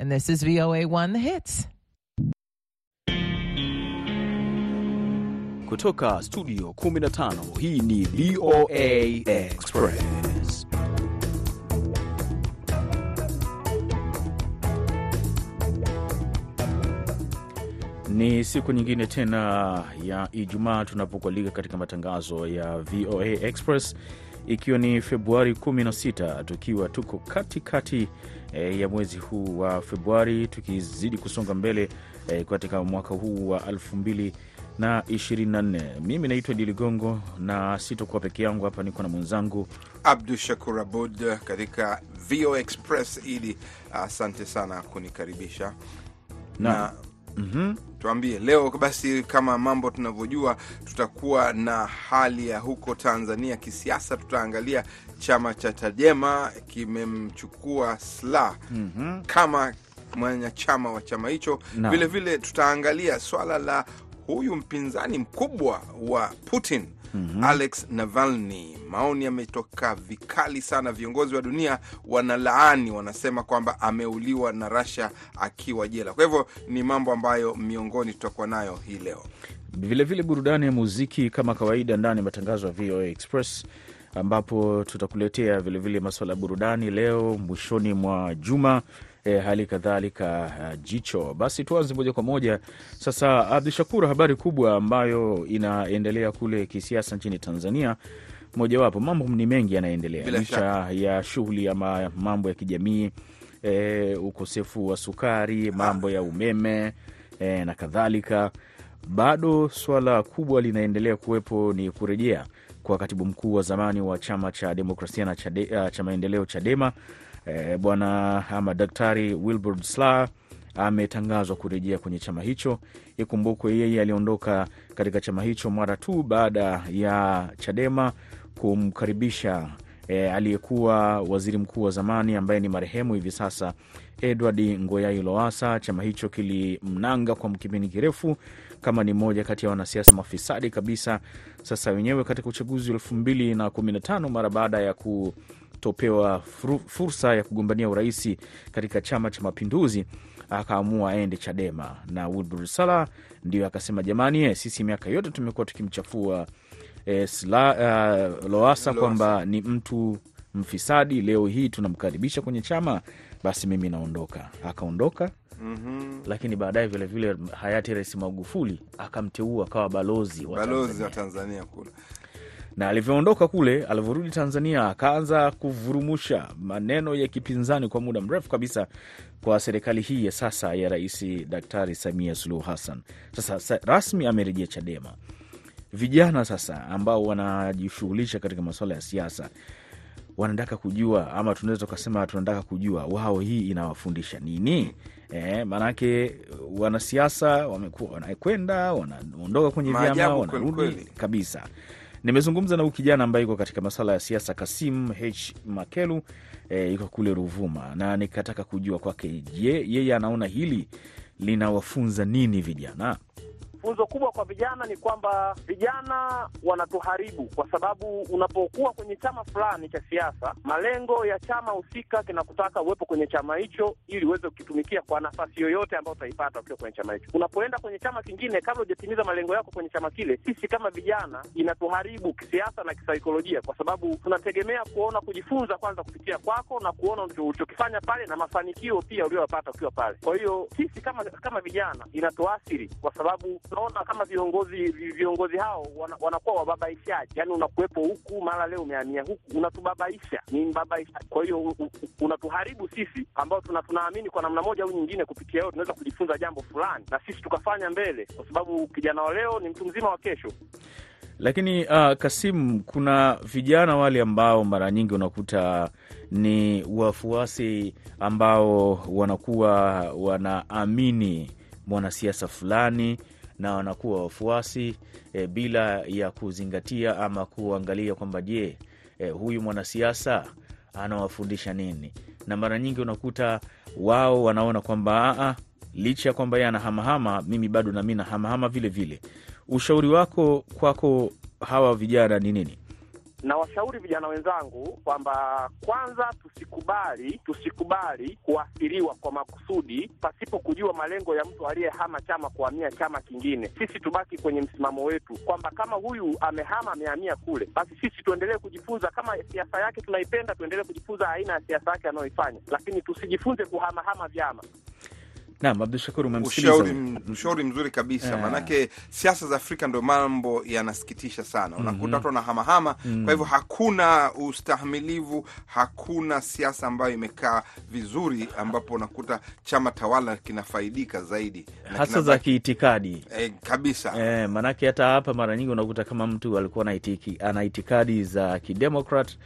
And this is VOA1 The Hits. Kutoka studio 15 hii ni VOA Express. Ni siku nyingine tena ya Ijumaa tunapokualika katika matangazo ya VOA Express ikiwa ni Februari 16 tukiwa tuko katikati kati, e, ya mwezi huu wa Februari tukizidi kusonga mbele e, katika mwaka huu wa 2024. Mimi naitwa Idi Ligongo na sitokuwa peke yangu hapa, niko na mwenzangu Abdu Shakur Abud katika VOA Express. Idi, asante sana kunikaribisha na, na mm -hmm. Tuambie leo basi, kama mambo tunavyojua, tutakuwa na hali ya huko Tanzania kisiasa. Tutaangalia chama cha Chadema kimemchukua Slaa mm -hmm. kama mwanachama wa chama hicho. Vilevile tutaangalia swala la huyu mpinzani mkubwa wa Putin Mm -hmm. Alex Navalny, maoni yametoka vikali sana. Viongozi wa dunia wanalaani, wanasema kwamba ameuliwa na Russia akiwa jela. Kwa hivyo ni mambo ambayo miongoni tutakuwa nayo hii leo, vilevile burudani ya muziki kama kawaida ndani ya matangazo ya VOA Express, ambapo tutakuletea vilevile masuala ya burudani leo mwishoni mwa juma. E, hali kadhalika uh, jicho. Basi tuanze moja kwa moja. Sasa, Abdu Shakur, habari kubwa ambayo inaendelea kule kisiasa nchini Tanzania, mojawapo mambo ni mengi yanaendelea. Licha ya shughuli ama mambo ya kijamii e, ukosefu wa sukari, mambo ya umeme e, na kadhalika, bado swala kubwa linaendelea kuwepo ni kurejea kwa katibu mkuu wa zamani wa chama cha demokrasia na chade, uh, cha maendeleo Chadema E, bwana ama Daktari Wilbur Sla ametangazwa kurejea kwenye chama hicho. Ikumbukwe yeye aliondoka katika chama hicho mara tu baada ya Chadema kumkaribisha e, aliyekuwa waziri mkuu wa zamani ambaye ni marehemu hivi sasa Edward Ngoyai Lowassa. Chama hicho kilimnanga kwa kipindi kirefu kama ni mmoja kati ya wanasiasa mafisadi kabisa. Sasa wenyewe katika uchaguzi wa elfu mbili na kumi na tano mara baada ya ku topewa fursa ya kugombania uraisi katika chama cha Mapinduzi, akaamua aende Chadema na Wilbur Sala ndio akasema, jamani, sisi miaka yote tumekuwa tukimchafua e, uh, Loasa kwamba ni mtu mfisadi, leo hii tunamkaribisha kwenye chama, basi mimi naondoka. Akaondoka. Mm -hmm. Lakini baadaye vilevile hayati Rais Magufuli akamteua akawa balozi wa balozi wa Tanzania kule na alivyoondoka kule, alivyorudi Tanzania akaanza kuvurumusha maneno ya kipinzani kwa muda mrefu kabisa kwa serikali hii ya sasa ya Rais Daktari Samia Suluhu Hassan. Sasa sa, rasmi amerejea Chadema. Vijana sasa ambao wanajishughulisha katika masuala ya siasa wanataka kujua ama tunaweza tukasema tunataka kujua wao hii inawafundisha nini? E, maanake wanasiasa wamekuwa wanakwenda wanaondoka kwenye vyama wanarudi kabisa. Nimezungumza na huyu kijana ambaye iko katika masuala ya siasa, Kasim H Makelu, e, kule Ruvuma, na nikataka kujua kwake, je, yeye anaona hili linawafunza nini vijana? Funzo kubwa kwa vijana ni kwamba vijana wanatuharibu, kwa sababu unapokuwa kwenye chama fulani cha siasa, malengo ya chama husika kinakutaka uwepo kwenye chama hicho ili uweze kukitumikia kwa nafasi yoyote ambayo utaipata ukiwa kwenye chama hicho. Unapoenda kwenye chama kingine, kabla hujatimiza malengo yako kwenye chama kile, sisi kama vijana inatuharibu kisiasa na kisaikolojia, kwa sababu tunategemea kuona kujifunza kwanza kupitia kwako na kuona ulichokifanya pale na mafanikio pia uliyopata ukiwa pale. Kwa hiyo sisi kama kama vijana inatuathiri kwa sababu tunaona kama viongozi viongozi hao wana, wanakuwa wababaishaji, yani unakuwepo huku mara leo umehamia huku, unatubabaisha, ni mbabaisha. Kwa hiyo unatuharibu sisi ambao tuna tunaamini kwa namna moja au nyingine, kupitia hiyo tunaweza kujifunza jambo fulani na sisi tukafanya mbele, kwa sababu kijana wa leo ni mtu mzima wa kesho. Lakini uh, Kasim, kuna vijana wale ambao mara nyingi unakuta ni wafuasi ambao wanakuwa wanaamini mwanasiasa fulani na wanakuwa wafuasi e, bila ya kuzingatia ama kuangalia kwamba je, e, huyu mwanasiasa anawafundisha nini? Na mara nyingi unakuta wao wanaona kwamba aa, licha ya kwamba yeye anahamahama, mimi bado nami nahamahama vile vile. Ushauri wako kwako hawa vijana ni nini? Na washauri vijana wenzangu kwamba kwanza, tusikubali tusikubali kuathiriwa kwa makusudi pasipo kujua malengo ya mtu aliyehama chama kuhamia chama kingine. Sisi tubaki kwenye msimamo wetu kwamba kama huyu amehama amehamia kule, basi sisi tuendelee kujifunza. Kama siasa yake tunaipenda, tuendelee kujifunza aina ya siasa yake anayoifanya, lakini tusijifunze kuhamahama vyama. Naam, Abdu Shakur, umemsikiliza Ushauri, mzuri kabisa yeah. maanake siasa za Afrika ndo mambo yanasikitisha sana. Unakuta watu mm -hmm. wanahamahama, Mm. kwa hivyo hakuna ustahimilivu, hakuna siasa ambayo imekaa vizuri, ambapo unakuta chama tawala kinafaidika zaidi hasa za kiitikadi eh, kabisa Eh, maanake hata hapa mara nyingi unakuta kama mtu alikuwa na itiki, ana itikadi za kidemokrat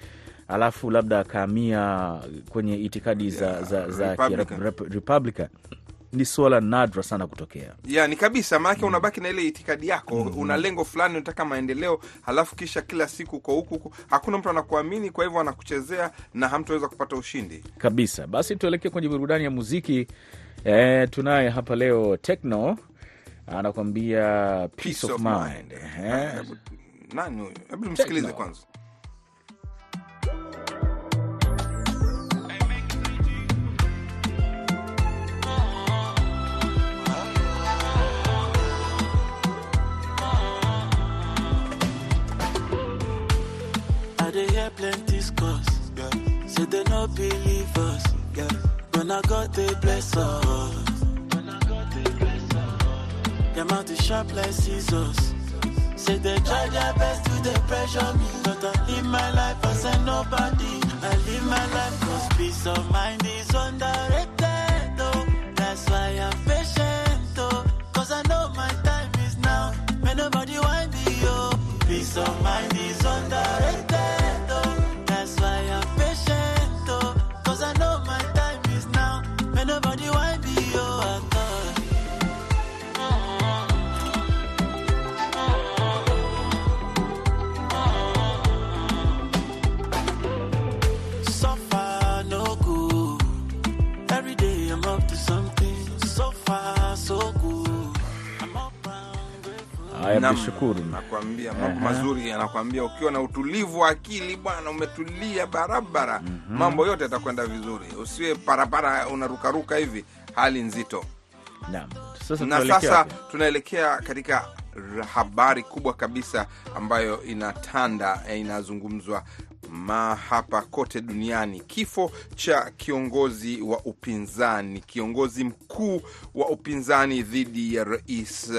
alafu labda akahamia kwenye itikadi za, Yeah, za, za Republican. ki- rep- Republican ni suala nadra sana kutokea. Yeah, ni kabisa, maanake unabaki na ile itikadi yako, una lengo fulani, unataka maendeleo, halafu kisha kila siku uko huku huku, hakuna mtu anakuamini, kwa hivyo anakuchezea na hamtaweza kupata ushindi. kabisa. Basi tuelekee kwenye burudani ya muziki. E, tunaye hapa leo Tekno anakuambia peace, of mind. Eh, Nani huyu? Hebu tumsikilize kwanza. Plenty scores. Yeah. Say they no believe us. Yeah. When I got they bless us. Your mouth is sharp like scissors. Say they try their best to they pressure me. But I live my life as a nobody. I live my life cause peace of mind is underrated. Oh. That's why I'm patient. Oh. Cause I know my time is now. May nobody want me. Oh. Peace of mind is Abdushukuru. nakwambia mambo mazuri, anakwambia ukiwa na utulivu wa akili bwana, umetulia barabara, mambo yote yatakwenda vizuri. Usiwe parapara unarukaruka hivi, hali nzito. Naam. Sasa na sasa tunaelekea katika habari kubwa kabisa ambayo inatanda eh, inazungumzwa ma hapa kote duniani, kifo cha kiongozi wa upinzani, kiongozi mkuu wa upinzani dhidi ya rais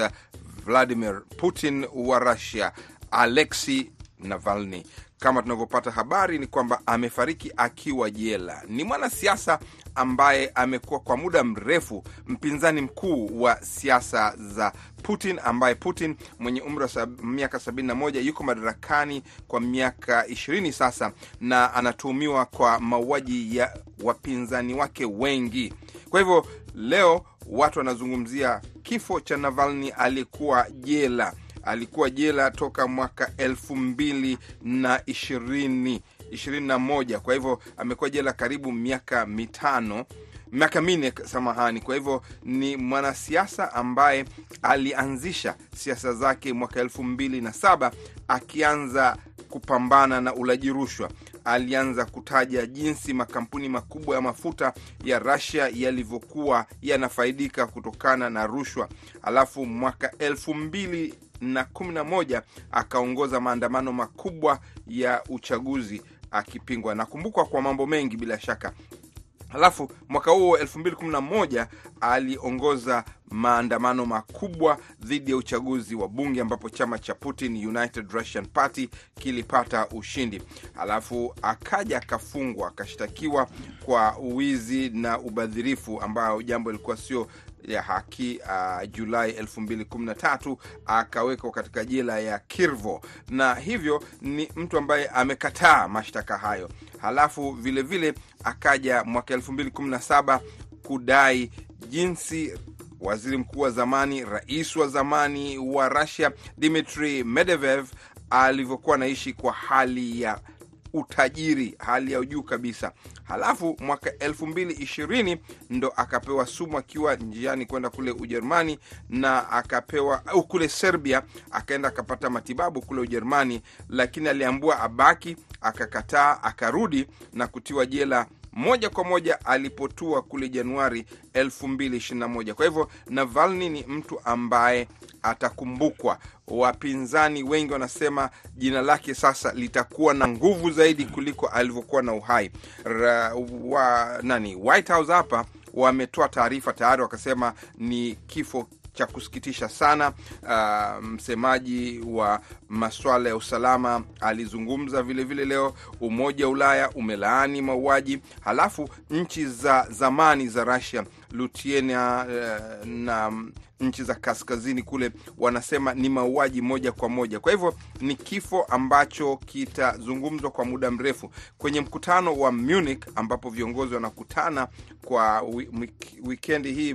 Vladimir Putin wa Russia, Alexei Navalny. Kama tunavyopata habari ni kwamba amefariki akiwa jela. Ni mwanasiasa ambaye amekuwa kwa muda mrefu mpinzani mkuu wa siasa za Putin, ambaye Putin mwenye umri wa sab- miaka 71 yuko madarakani kwa miaka 20 sasa, na anatuhumiwa kwa mauaji ya wapinzani wake wengi. Kwa hivyo leo watu wanazungumzia kifo cha Navalny aliyekuwa jela. Alikuwa jela toka mwaka elfu mbili na ishirini ishirini na moja. Kwa hivyo amekuwa jela karibu miaka mitano miaka minne samahani. Kwa hivyo ni mwanasiasa ambaye alianzisha siasa zake mwaka elfu mbili na saba akianza kupambana na ulaji rushwa alianza kutaja jinsi makampuni makubwa ya mafuta ya Russia yalivyokuwa yanafaidika kutokana na rushwa. Alafu mwaka elfu mbili na kumi na moja akaongoza maandamano makubwa ya uchaguzi akipingwa. Nakumbukwa kwa mambo mengi bila shaka. Halafu mwaka huo 2011 aliongoza maandamano makubwa dhidi ya uchaguzi wa bunge ambapo chama cha Putin United Russian Party kilipata ushindi. Halafu akaja akafungwa, akashtakiwa kwa uwizi na ubadhirifu, ambayo jambo ilikuwa sio ya haki. Uh, Julai 2013 akawekwa katika jela ya Kirvo, na hivyo ni mtu ambaye amekataa mashtaka hayo. Halafu vilevile vile, akaja mwaka 2017 kudai jinsi waziri mkuu wa zamani, rais wa zamani wa Russia Dmitry Medvedev alivyokuwa anaishi kwa hali ya utajiri hali ya juu kabisa. Halafu mwaka elfu mbili ishirini ndo akapewa sumu akiwa njiani kwenda kule Ujerumani na akapewa au kule Serbia, akaenda akapata matibabu kule Ujerumani, lakini aliambua abaki, akakataa, akarudi na kutiwa jela moja kwa moja alipotua kule Januari 2021. Kwa hivyo Navalny ni mtu ambaye atakumbukwa. Wapinzani wengi wanasema jina lake sasa litakuwa na nguvu zaidi kuliko alivyokuwa na uhai. Ra, wa, nani White House hapa wametoa taarifa tayari, wakasema ni kifo cha kusikitisha sana. Uh, msemaji wa masuala ya usalama alizungumza vilevile vile leo. Umoja wa Ulaya umelaani mauaji, halafu nchi za zamani za Russia Lithuania uh, na nchi za kaskazini kule wanasema ni mauaji moja kwa moja. Kwa hivyo ni kifo ambacho kitazungumzwa kwa muda mrefu kwenye mkutano wa Munich ambapo viongozi wanakutana kwa wikendi hii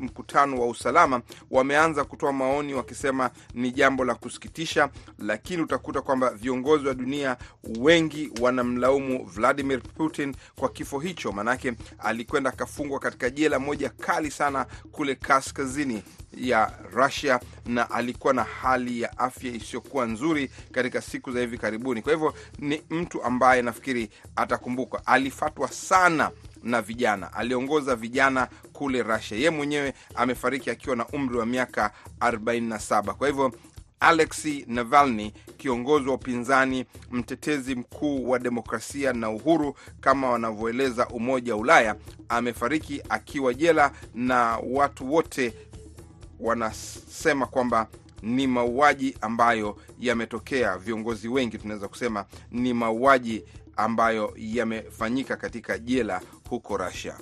mkutano wa usalama wameanza kutoa maoni wakisema ni jambo la kusikitisha, lakini utakuta kwamba viongozi wa dunia wengi wanamlaumu Vladimir Putin kwa kifo hicho, maanake alikwenda akafungwa katika jela moja kali sana kule kaskazini ya Russia na alikuwa na hali ya afya isiyokuwa nzuri katika siku za hivi karibuni. Kwa hivyo ni mtu ambaye nafikiri atakumbukwa, alifatwa sana na vijana, aliongoza vijana kule Russia. Ye mwenyewe amefariki akiwa na umri wa miaka 47. Kwa hivyo Alexei Navalny, kiongozi wa upinzani, mtetezi mkuu wa demokrasia na uhuru, kama wanavyoeleza Umoja wa Ulaya, amefariki akiwa jela, na watu wote wanasema kwamba ni mauaji ambayo yametokea. Viongozi wengi tunaweza kusema ni mauaji ambayo yamefanyika katika jela huko Russia.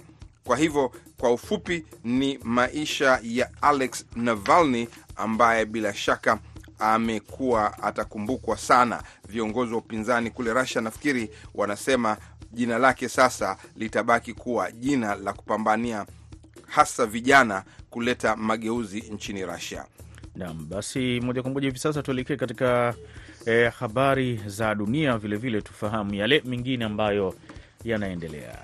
Kwa hivyo kwa ufupi, ni maisha ya Alex Navalny ambaye bila shaka amekuwa atakumbukwa sana. Viongozi wa upinzani kule Russia nafikiri wanasema jina lake sasa litabaki kuwa jina la kupambania hasa vijana kuleta mageuzi nchini Russia. Naam, basi moja kwa moja hivi sasa tuelekee katika eh, habari za dunia, vilevile vile tufahamu yale mengine ambayo yanaendelea.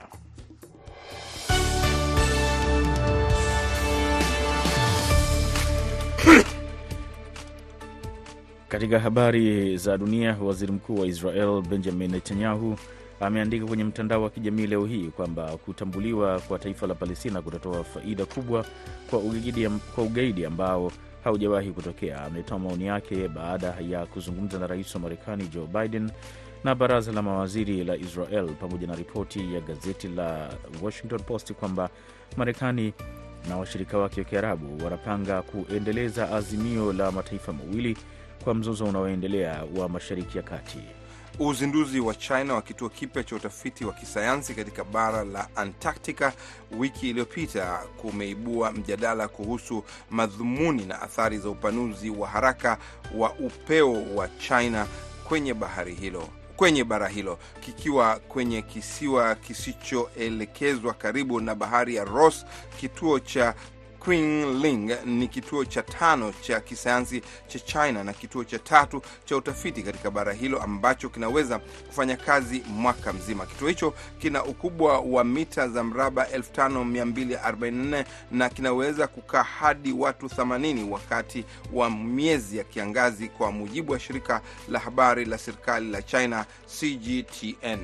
Katika habari za dunia, waziri mkuu wa Israel Benjamin Netanyahu ameandika kwenye mtandao wa kijamii leo hii kwamba kutambuliwa kwa taifa la Palestina kutatoa faida kubwa kwa ugaidi, kwa ugaidi ambao haujawahi kutokea. Ametoa maoni yake baada ya kuzungumza na rais wa Marekani Joe Biden na baraza la mawaziri la Israel pamoja na ripoti ya gazeti la Washington Post kwamba Marekani na washirika wake wa Kiarabu wanapanga kuendeleza azimio la mataifa mawili kwa mzozo unaoendelea wa Mashariki ya Kati. Uzinduzi wa China wa kituo kipya cha utafiti wa kisayansi katika bara la Antarctica wiki iliyopita kumeibua mjadala kuhusu madhumuni na athari za upanuzi wa haraka wa upeo wa China kwenye bahari hilo kwenye bara hilo kikiwa kwenye kisiwa kisichoelekezwa karibu na bahari ya Ross. Kituo cha Qinling ni kituo cha tano cha kisayansi cha China na kituo cha tatu cha utafiti katika bara hilo ambacho kinaweza kufanya kazi mwaka mzima. Kituo hicho kina ukubwa wa mita za mraba 5244 na kinaweza kukaa hadi watu 80 wakati wa miezi ya kiangazi, kwa mujibu wa shirika la habari la serikali la China CGTN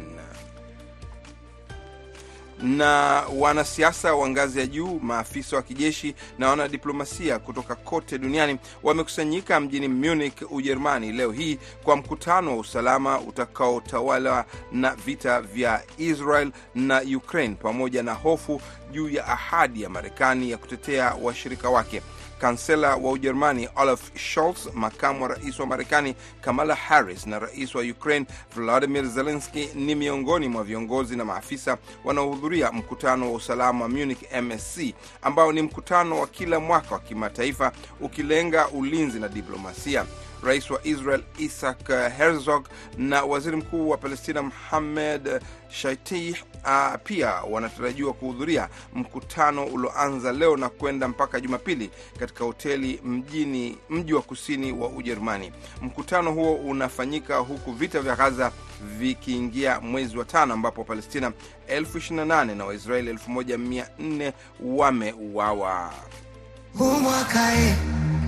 na wanasiasa wa ngazi ya juu, maafisa wa kijeshi na wanadiplomasia kutoka kote duniani wamekusanyika mjini Munich, Ujerumani leo hii kwa mkutano wa usalama utakaotawala na vita vya Israel na Ukraine pamoja na hofu juu ya ahadi ya Marekani ya kutetea washirika wake. Kansela wa Ujerumani Olaf Scholz, makamu wa rais wa Marekani Kamala Harris na rais wa Ukraine Vladimir Zelenski ni miongoni mwa viongozi na maafisa wanaohudhuria mkutano wa usalama wa Munich MSC, ambao ni mkutano wa kila mwaka wa kimataifa ukilenga ulinzi na diplomasia. Rais wa Israel Isaac Herzog na waziri mkuu wa Palestina Mohamed Shaitih uh, pia wanatarajiwa kuhudhuria mkutano ulioanza leo na kwenda mpaka Jumapili katika hoteli mjini mji wa kusini wa Ujerumani. Mkutano huo unafanyika huku vita vya Gaza vikiingia mwezi wa tano ambapo Palestina elfu 28 na Waisraeli 1400 wameuawa.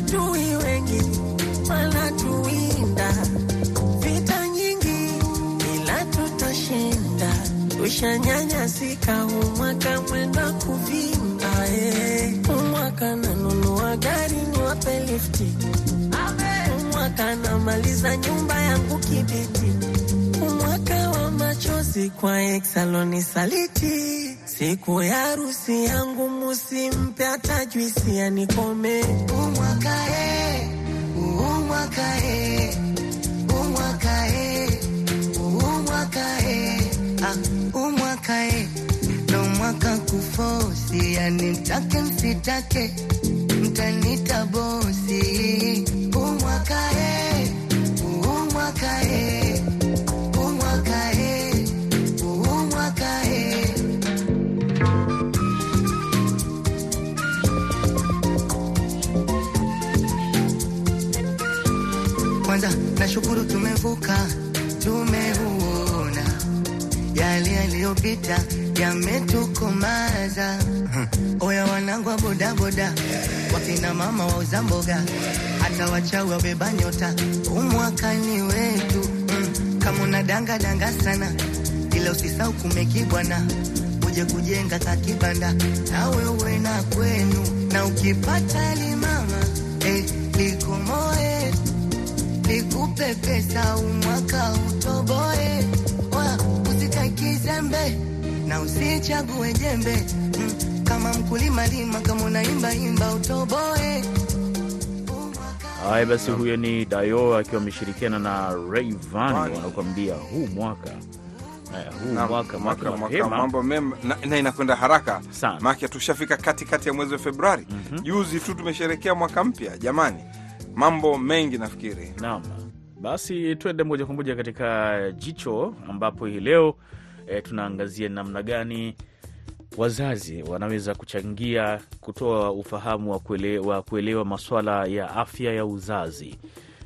japo wengi wanatuwinda vita nyingi ila tutashinda. Tushanyanyasika umwaka mwenda kuvimba eh. umwaka nanunua gari niwape lifti. Umwaka namaliza nyumba yangu kibiti machozi kwa exaloni saliti. Siku ya harusi yangu musimpe hata juisi anikome umwaka e, umwaka e, umwaka e, umwaka e, ah, umwaka e, ndo mwaka kufosi, yani mtake msitake, mtanita bosi. Umwaka e, nashukuru tumevuka, tumeuona yale yaliyopita yametukomaza. Oya wanangu wa bodaboda, wakina mama wauza mboga, hata wachawi wabeba nyota, umwakani wetu mm. Kama una danga danga sana, ila usisau kumekibwana, uje kujenga kakibanda, nawe uwe na kwenu, na ukipata limama eh, likomoe nikupe pesa umwaka utoboe, usitaki kizembe na usichague jembe. Mm, kama mkulima lima, kama unaimba imba utoboe. Haya basi, huyo ni Dayo akiwa ameshirikiana na Rayvan wanakuambia huu mwaka eh, mambo mema na, na inakwenda haraka. Maake tushafika katikati ya mwezi wa Februari. Juzi tu tumesherekea mwaka mpya jamani, mambo mengi nafikiri. Naam, basi tuende moja kwa moja katika jicho, ambapo hii leo e, tunaangazia namna gani wazazi wanaweza kuchangia kutoa ufahamu wa kuelewa, kuelewa maswala ya afya ya uzazi.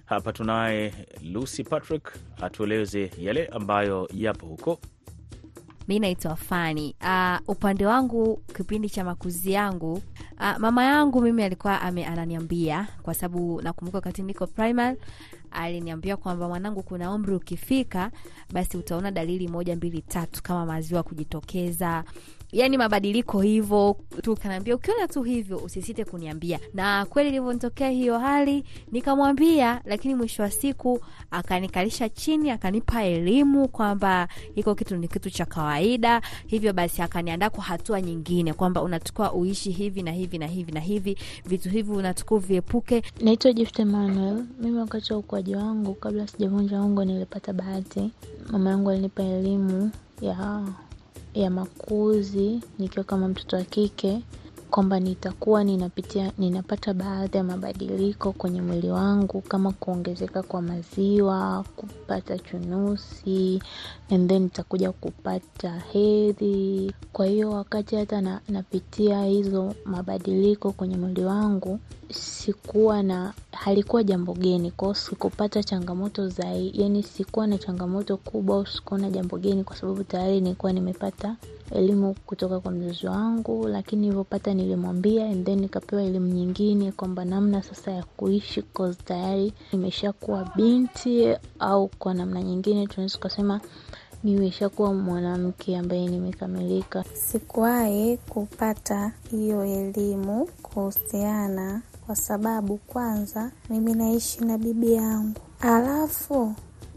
Hapa tunaye Lucy Patrick atueleze yale ambayo yapo huko. Mi naitwa Fani. Uh, upande wangu kipindi cha makuzi yangu uh, mama yangu mimi alikuwa ame, ananiambia kwa sababu nakumbuka wakati niko primary aliniambia kwamba mwanangu, kuna umri ukifika, basi utaona dalili moja mbili tatu kama maziwa kujitokeza, yani mabadiliko hivyo tu. Kanaambia ukiona tu hivyo usisite kuniambia, na kweli ilivyonitokea hiyo hali nikamwambia, lakini mwisho wa siku akanikalisha chini, akanipa elimu kwamba hiko kitu ni kitu cha kawaida, hivyo basi akaniandaa kwa hatua nyingine kwamba unatakiwa uishi hivi na hivi na hivi na hivi, vitu hivi unatakiwa viepuke. Naitwa Gift Emmanuel. Mimi wakati wa ukuaji wangu, kabla sijavunja ungo, nilipata bahati. Mama yangu alinipa elimu ya ya makuzi nikiwa kama mtoto wa kike, kwamba nitakuwa ninapitia ninapata baadhi ya mabadiliko kwenye mwili wangu kama kuongezeka kwa maziwa, kupata chunusi, and then nitakuja kupata hedhi. Kwa hiyo wakati hata na, napitia hizo mabadiliko kwenye mwili wangu sikuwa na halikuwa jambo geni kwao, sikupata changamoto zai yani sikuwa na changamoto kubwa au sikuwa na jambo geni, kwa sababu tayari nilikuwa nimepata elimu kutoka kwa mzazi wangu, lakini nilivyopata nilimwambia and then nikapewa elimu nyingine kwamba namna sasa ya kuishi cause tayari nimeshakuwa binti au kwa namna nyingine tunaweza tukasema nimeshakuwa mwanamke ambaye nimekamilika. Sikuwahi kupata hiyo elimu kuhusiana, kwa sababu kwanza mimi naishi na bibi yangu, alafu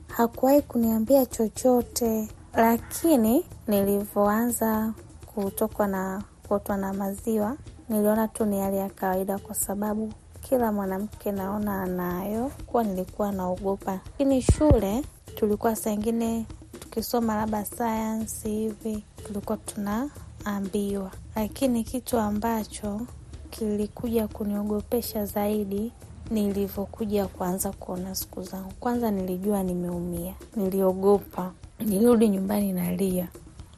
hakuwahi kuniambia chochote, lakini nilivyoanza kutokwa na kuotwa na maziwa niliona tu ni hali ya kawaida, kwa sababu kila mwanamke naona anayo, kuwa nilikuwa naogopa. Lakini shule tulikuwa saa ingine tukisoma labda sayansi hivi tulikuwa tunaambiwa, lakini kitu ambacho kilikuja kuniogopesha zaidi nilivyokuja kuanza kuona siku zangu. Kwanza nilijua nimeumia, niliogopa, nilirudi nyumbani nalia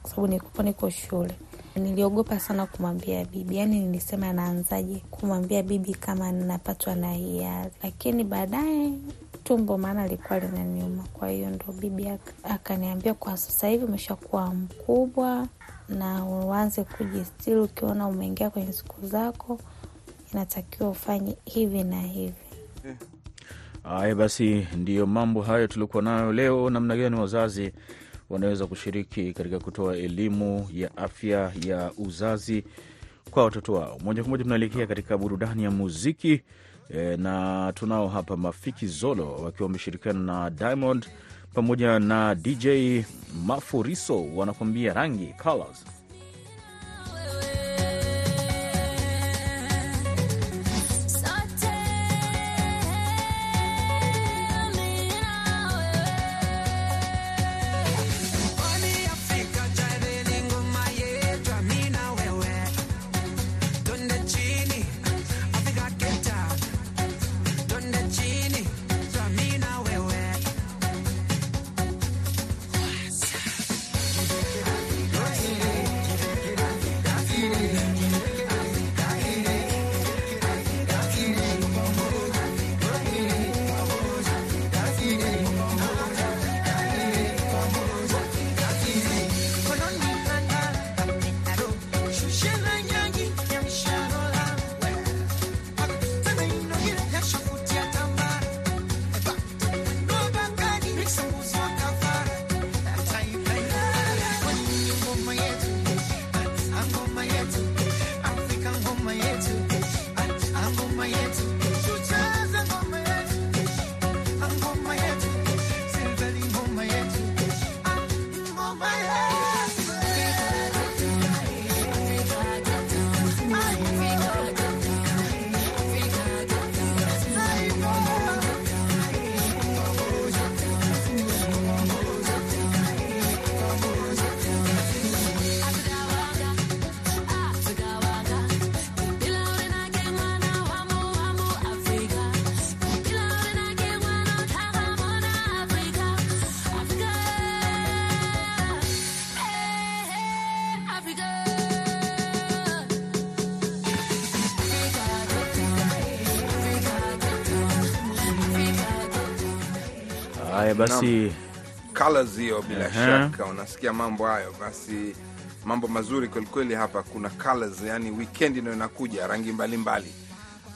kwa sababu nilikuwa niko shule. Niliogopa sana kumwambia bibi, yaani nilisema naanzaje kumwambia bibi kama ninapatwa na hiari, lakini baadaye tumbo maana alikuwa linaniuma. Kwa hiyo ndo bibi akaniambia, kwa sasa hivi umeshakuwa mkubwa na uanze kujistiri. Ukiona umeingia kwenye siku zako, inatakiwa ufanye hivi na hivi. Haya basi, ndiyo mambo hayo tuliokuwa nayo leo. Namna gani wazazi wanaweza kushiriki katika kutoa elimu ya afya ya uzazi kwa watoto wao. Moja kwa moja tunaelekea katika burudani ya muziki e, na tunao hapa Mafiki Zolo wakiwa wameshirikiana na Diamond pamoja na DJ Mafuriso wanakuambia rangi colors. Haya basi, colors hiyo bila Aha. shaka. Unasikia mambo hayo basi. Mambo mazuri kwelikweli hapa. Kuna colors yani weekend ndio inakuja rangi mbalimbali. mbali.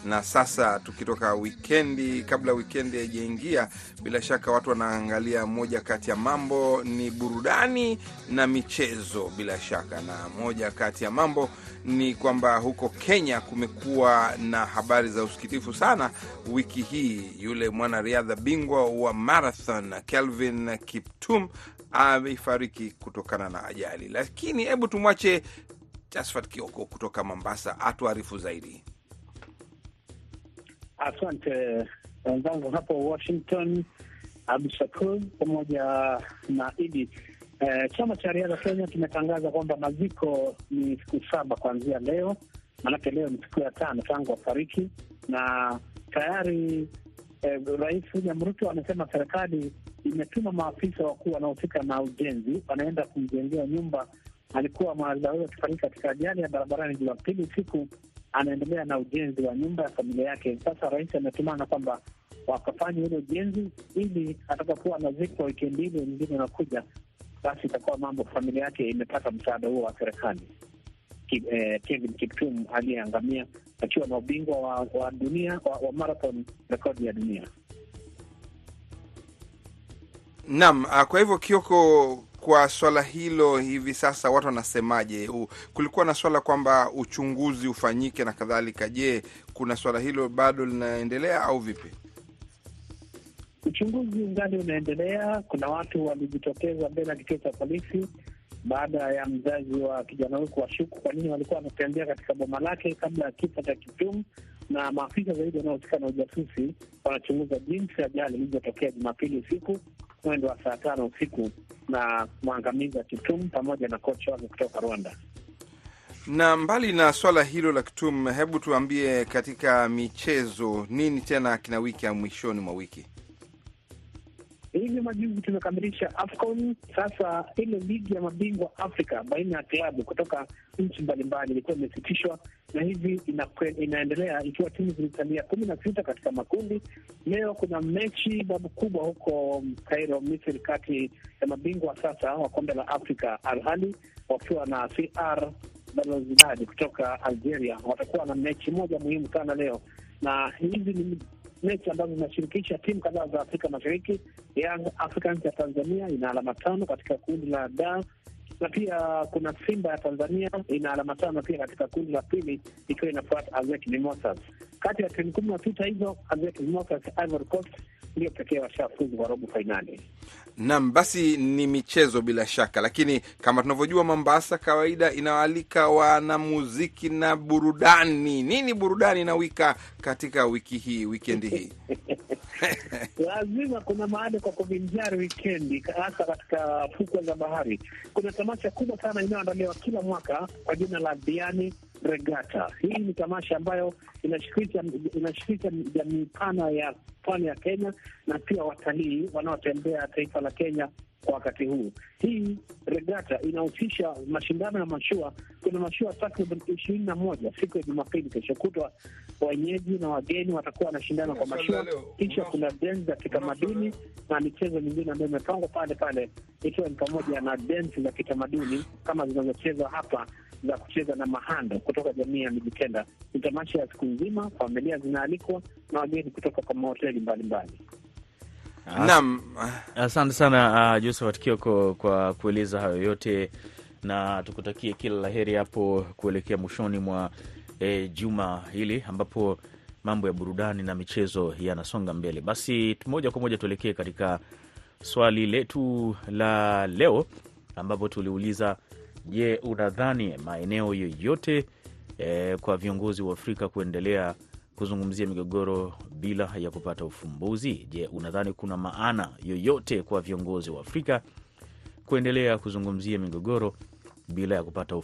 Na sasa tukitoka wikendi kabla wikendi haijaingia bila shaka watu wanaangalia moja kati ya mambo ni burudani na michezo bila shaka na moja kati ya mambo ni kwamba huko Kenya kumekuwa na habari za usikitifu sana wiki hii. Yule mwanariadha bingwa wa marathon Kelvin Kiptum amefariki kutokana na ajali, lakini hebu tumwache Jasfat Kioko kutoka Mombasa atuarifu zaidi. Asante wenzangu hapo Washington, Abdushakur pamoja na Idi. Eh, chama cha riadha Kenya kimetangaza kwamba maziko ni siku saba kuanzia leo, maanake leo ni siku ya tano tangu wafariki, na tayari eh, Rais William Ruto amesema serikali imetuma maafisa wakuu wanaohusika na ujenzi, wanaenda kumjengea nyumba. Alikuwa mwanariadha huyo akifariki katika ajali ya barabarani Jumapili usiku anaendelea na ujenzi wa nyumba ya familia yake. Sasa rais ametumana kwamba wakafanya ule ujenzi, ili atakapokuwa anazikwa wiki mbili nyingine inakuja, basi itakuwa mambo, familia yake imepata msaada huo wa serikali. eh, Kevin Kiptum aliyeangamia akiwa na ubingwa wa, wa dunia wa, wa marathon, rekodi ya dunia. Naam, kwa hivyo Kioko, kwa swala hilo hivi sasa watu wanasemaje? Kulikuwa na swala kwamba uchunguzi ufanyike na kadhalika. Je, kuna swala hilo bado linaendelea au vipi? Uchunguzi ungali unaendelea. Kuna watu walijitokeza mbele ya kituo cha polisi baada ya mzazi wa kijana huyu kuwashuku kwa nini walikuwa wanatembea katika boma lake kabla ya kifo cha Kitum, na maafisa zaidi wanaohusika na ujasusi wanachunguza jinsi ajali ilivyotokea Jumapili usiku mwendo wa saa tano usiku na mwangamizi wa kitum pamoja na kocha wake kutoka Rwanda. Na mbali na swala hilo la Kitum, hebu tuambie, katika michezo nini tena kina wiki ya mwishoni mwa wiki hivi majuzi tumekamilisha AFCON. Sasa ile ligi ya mabingwa Afrika baina ya klabu kutoka nchi mbalimbali ilikuwa imesitishwa na hivi inaendelea ikiwa timu zilisalia kumi na sita katika makundi. Leo kuna mechi babu kubwa huko Cairo, Misri, kati ya mabingwa sasa wa kombe la Afrika Al Ahly wakiwa na CR Belouizdad kutoka Algeria. Watakuwa na mechi moja muhimu sana leo, na hizi ni mechi ambazo zinashirikisha timu kadhaa za Afrika Mashariki. Young Africans ya Tanzania ina alama tano katika kundi la da na pia kuna Simba ya Tanzania ina alama tano pia katika kundi la pili, ikiwa inafuata Azek Mimosas. Kati ya timu kumi na sita hizo, Azek Mimosas Ivory Coast ndio pekee washafuzu kwa robo fainali. Naam, basi ni michezo bila shaka, lakini kama tunavyojua, Mombasa kawaida inawaalika wanamuziki na burudani. Nini burudani inawika katika wiki hii, wikendi hii? Lazima kuna maada kwa kuvinjari wikendi, hasa katika fukwe za bahari. Kuna tamasha kubwa sana inayoandaliwa kila mwaka kwa jina la Diani Regata. Hii ni tamasha ambayo inashirikisha jamii pana ya pwani ya Kenya na pia watalii wanaotembea taifa la Kenya kwa wakati huu. Hii regata inahusisha mashindano ya mashua. Kuna mashua takriban ishirini na moja siku ya Jumapili, kesho kutwa. Wenyeji na wageni watakuwa wanashindana kwa mashua, kisha kuna densi za kitamaduni na michezo mingine ambayo imepangwa pale pale, ikiwa ni pamoja na densi za kitamaduni kama zinazochezwa hapa za kucheza na mahando kutoka jamii ya Mijikenda. Ni tamasha ya siku nzima, familia zinaalikwa na wageni kutoka kwa mahoteli mbalimbali. Naam, asante sana uh, Josephat Kioko kwa kueleza hayo yote, na tukutakie kila la heri hapo kuelekea mwishoni mwa eh, juma hili ambapo mambo ya burudani na michezo yanasonga mbele. Basi moja kwa moja tuelekee katika swali letu la leo ambapo tuliuliza Je, unadhani maeneo yoyote eh, kwa viongozi wa Afrika kuendelea kuzungumzia migogoro bila ya kupata ufumbuzi? Je, unadhani kuna maana yoyote kwa viongozi wa Afrika kuendelea kuzungumzia migogoro bila ya kupata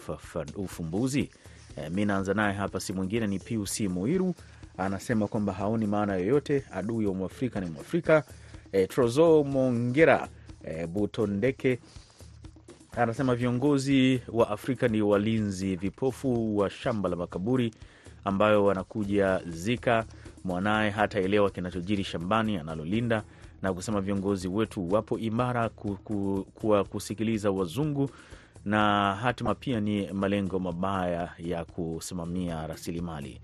ufumbuzi? E, mi naanza naye hapa, si mwingine ni Pius Muiru, anasema kwamba haoni maana yoyote, adui wa mwafrika ni Mwafrika. E, Trozo Mongera e, Butondeke anasema viongozi wa Afrika ni walinzi vipofu wa shamba la makaburi ambayo wanakuja zika. Mwanaye hataelewa kinachojiri shambani analolinda, na kusema viongozi wetu wapo imara ku, ku, kuwa kusikiliza wazungu. Na hatima pia ni malengo mabaya ya kusimamia rasilimali.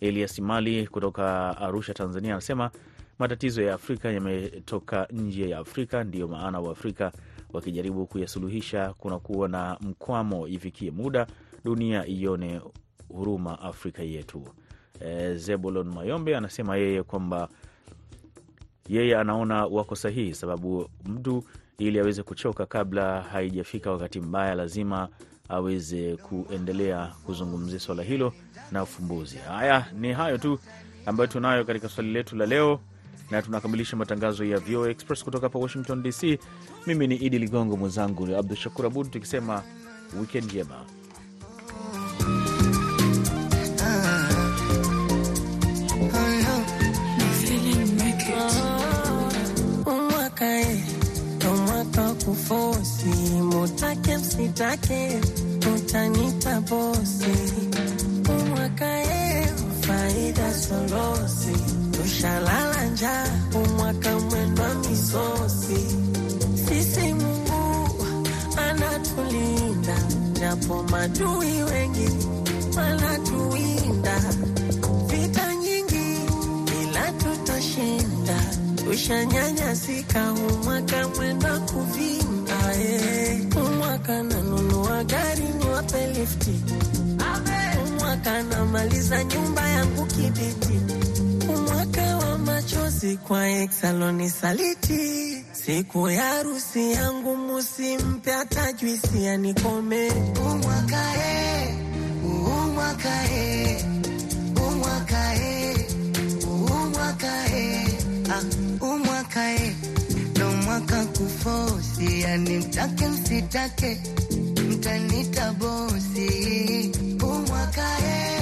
Elias Mali kutoka Arusha, Tanzania, anasema matatizo ya Afrika yametoka nje ya Afrika, ndiyo maana Waafrika wakijaribu kuyasuluhisha kunakuwa na mkwamo. Ifikie muda dunia ione huruma Afrika yetu. E, Zebulon Mayombe anasema yeye kwamba yeye anaona wako sahihi, sababu mtu ili aweze kuchoka kabla haijafika wakati mbaya, lazima aweze kuendelea kuzungumzia swala hilo na ufumbuzi. Haya, ni hayo tu ambayo tunayo katika swali letu la leo na tunakamilisha matangazo ya VOA Express kutoka hapa Washington DC. Mimi ni Idi Ligongo, mwenzangu Abdu Shakur Abud, tukisema wikend njema. Kufosi njaa umwaka mwendwa misosi sisi Mungu anatulinda japo madui wengi wanatuwinda vita nyingi, ila tutashinda. Tushanyanyasika Umwaka mwaka mwenda kuvimba umwaka Huu nanunua gari niwape lifti, umwaka namaliza nyumba yangu kibiti, mwaka wa machozi kwa exaloni saliti Siku ya harusi yangu musimpe hata juisi ya nikome. Mwaka kufosi, yani mtake msitake, mtanita bosi. umwakae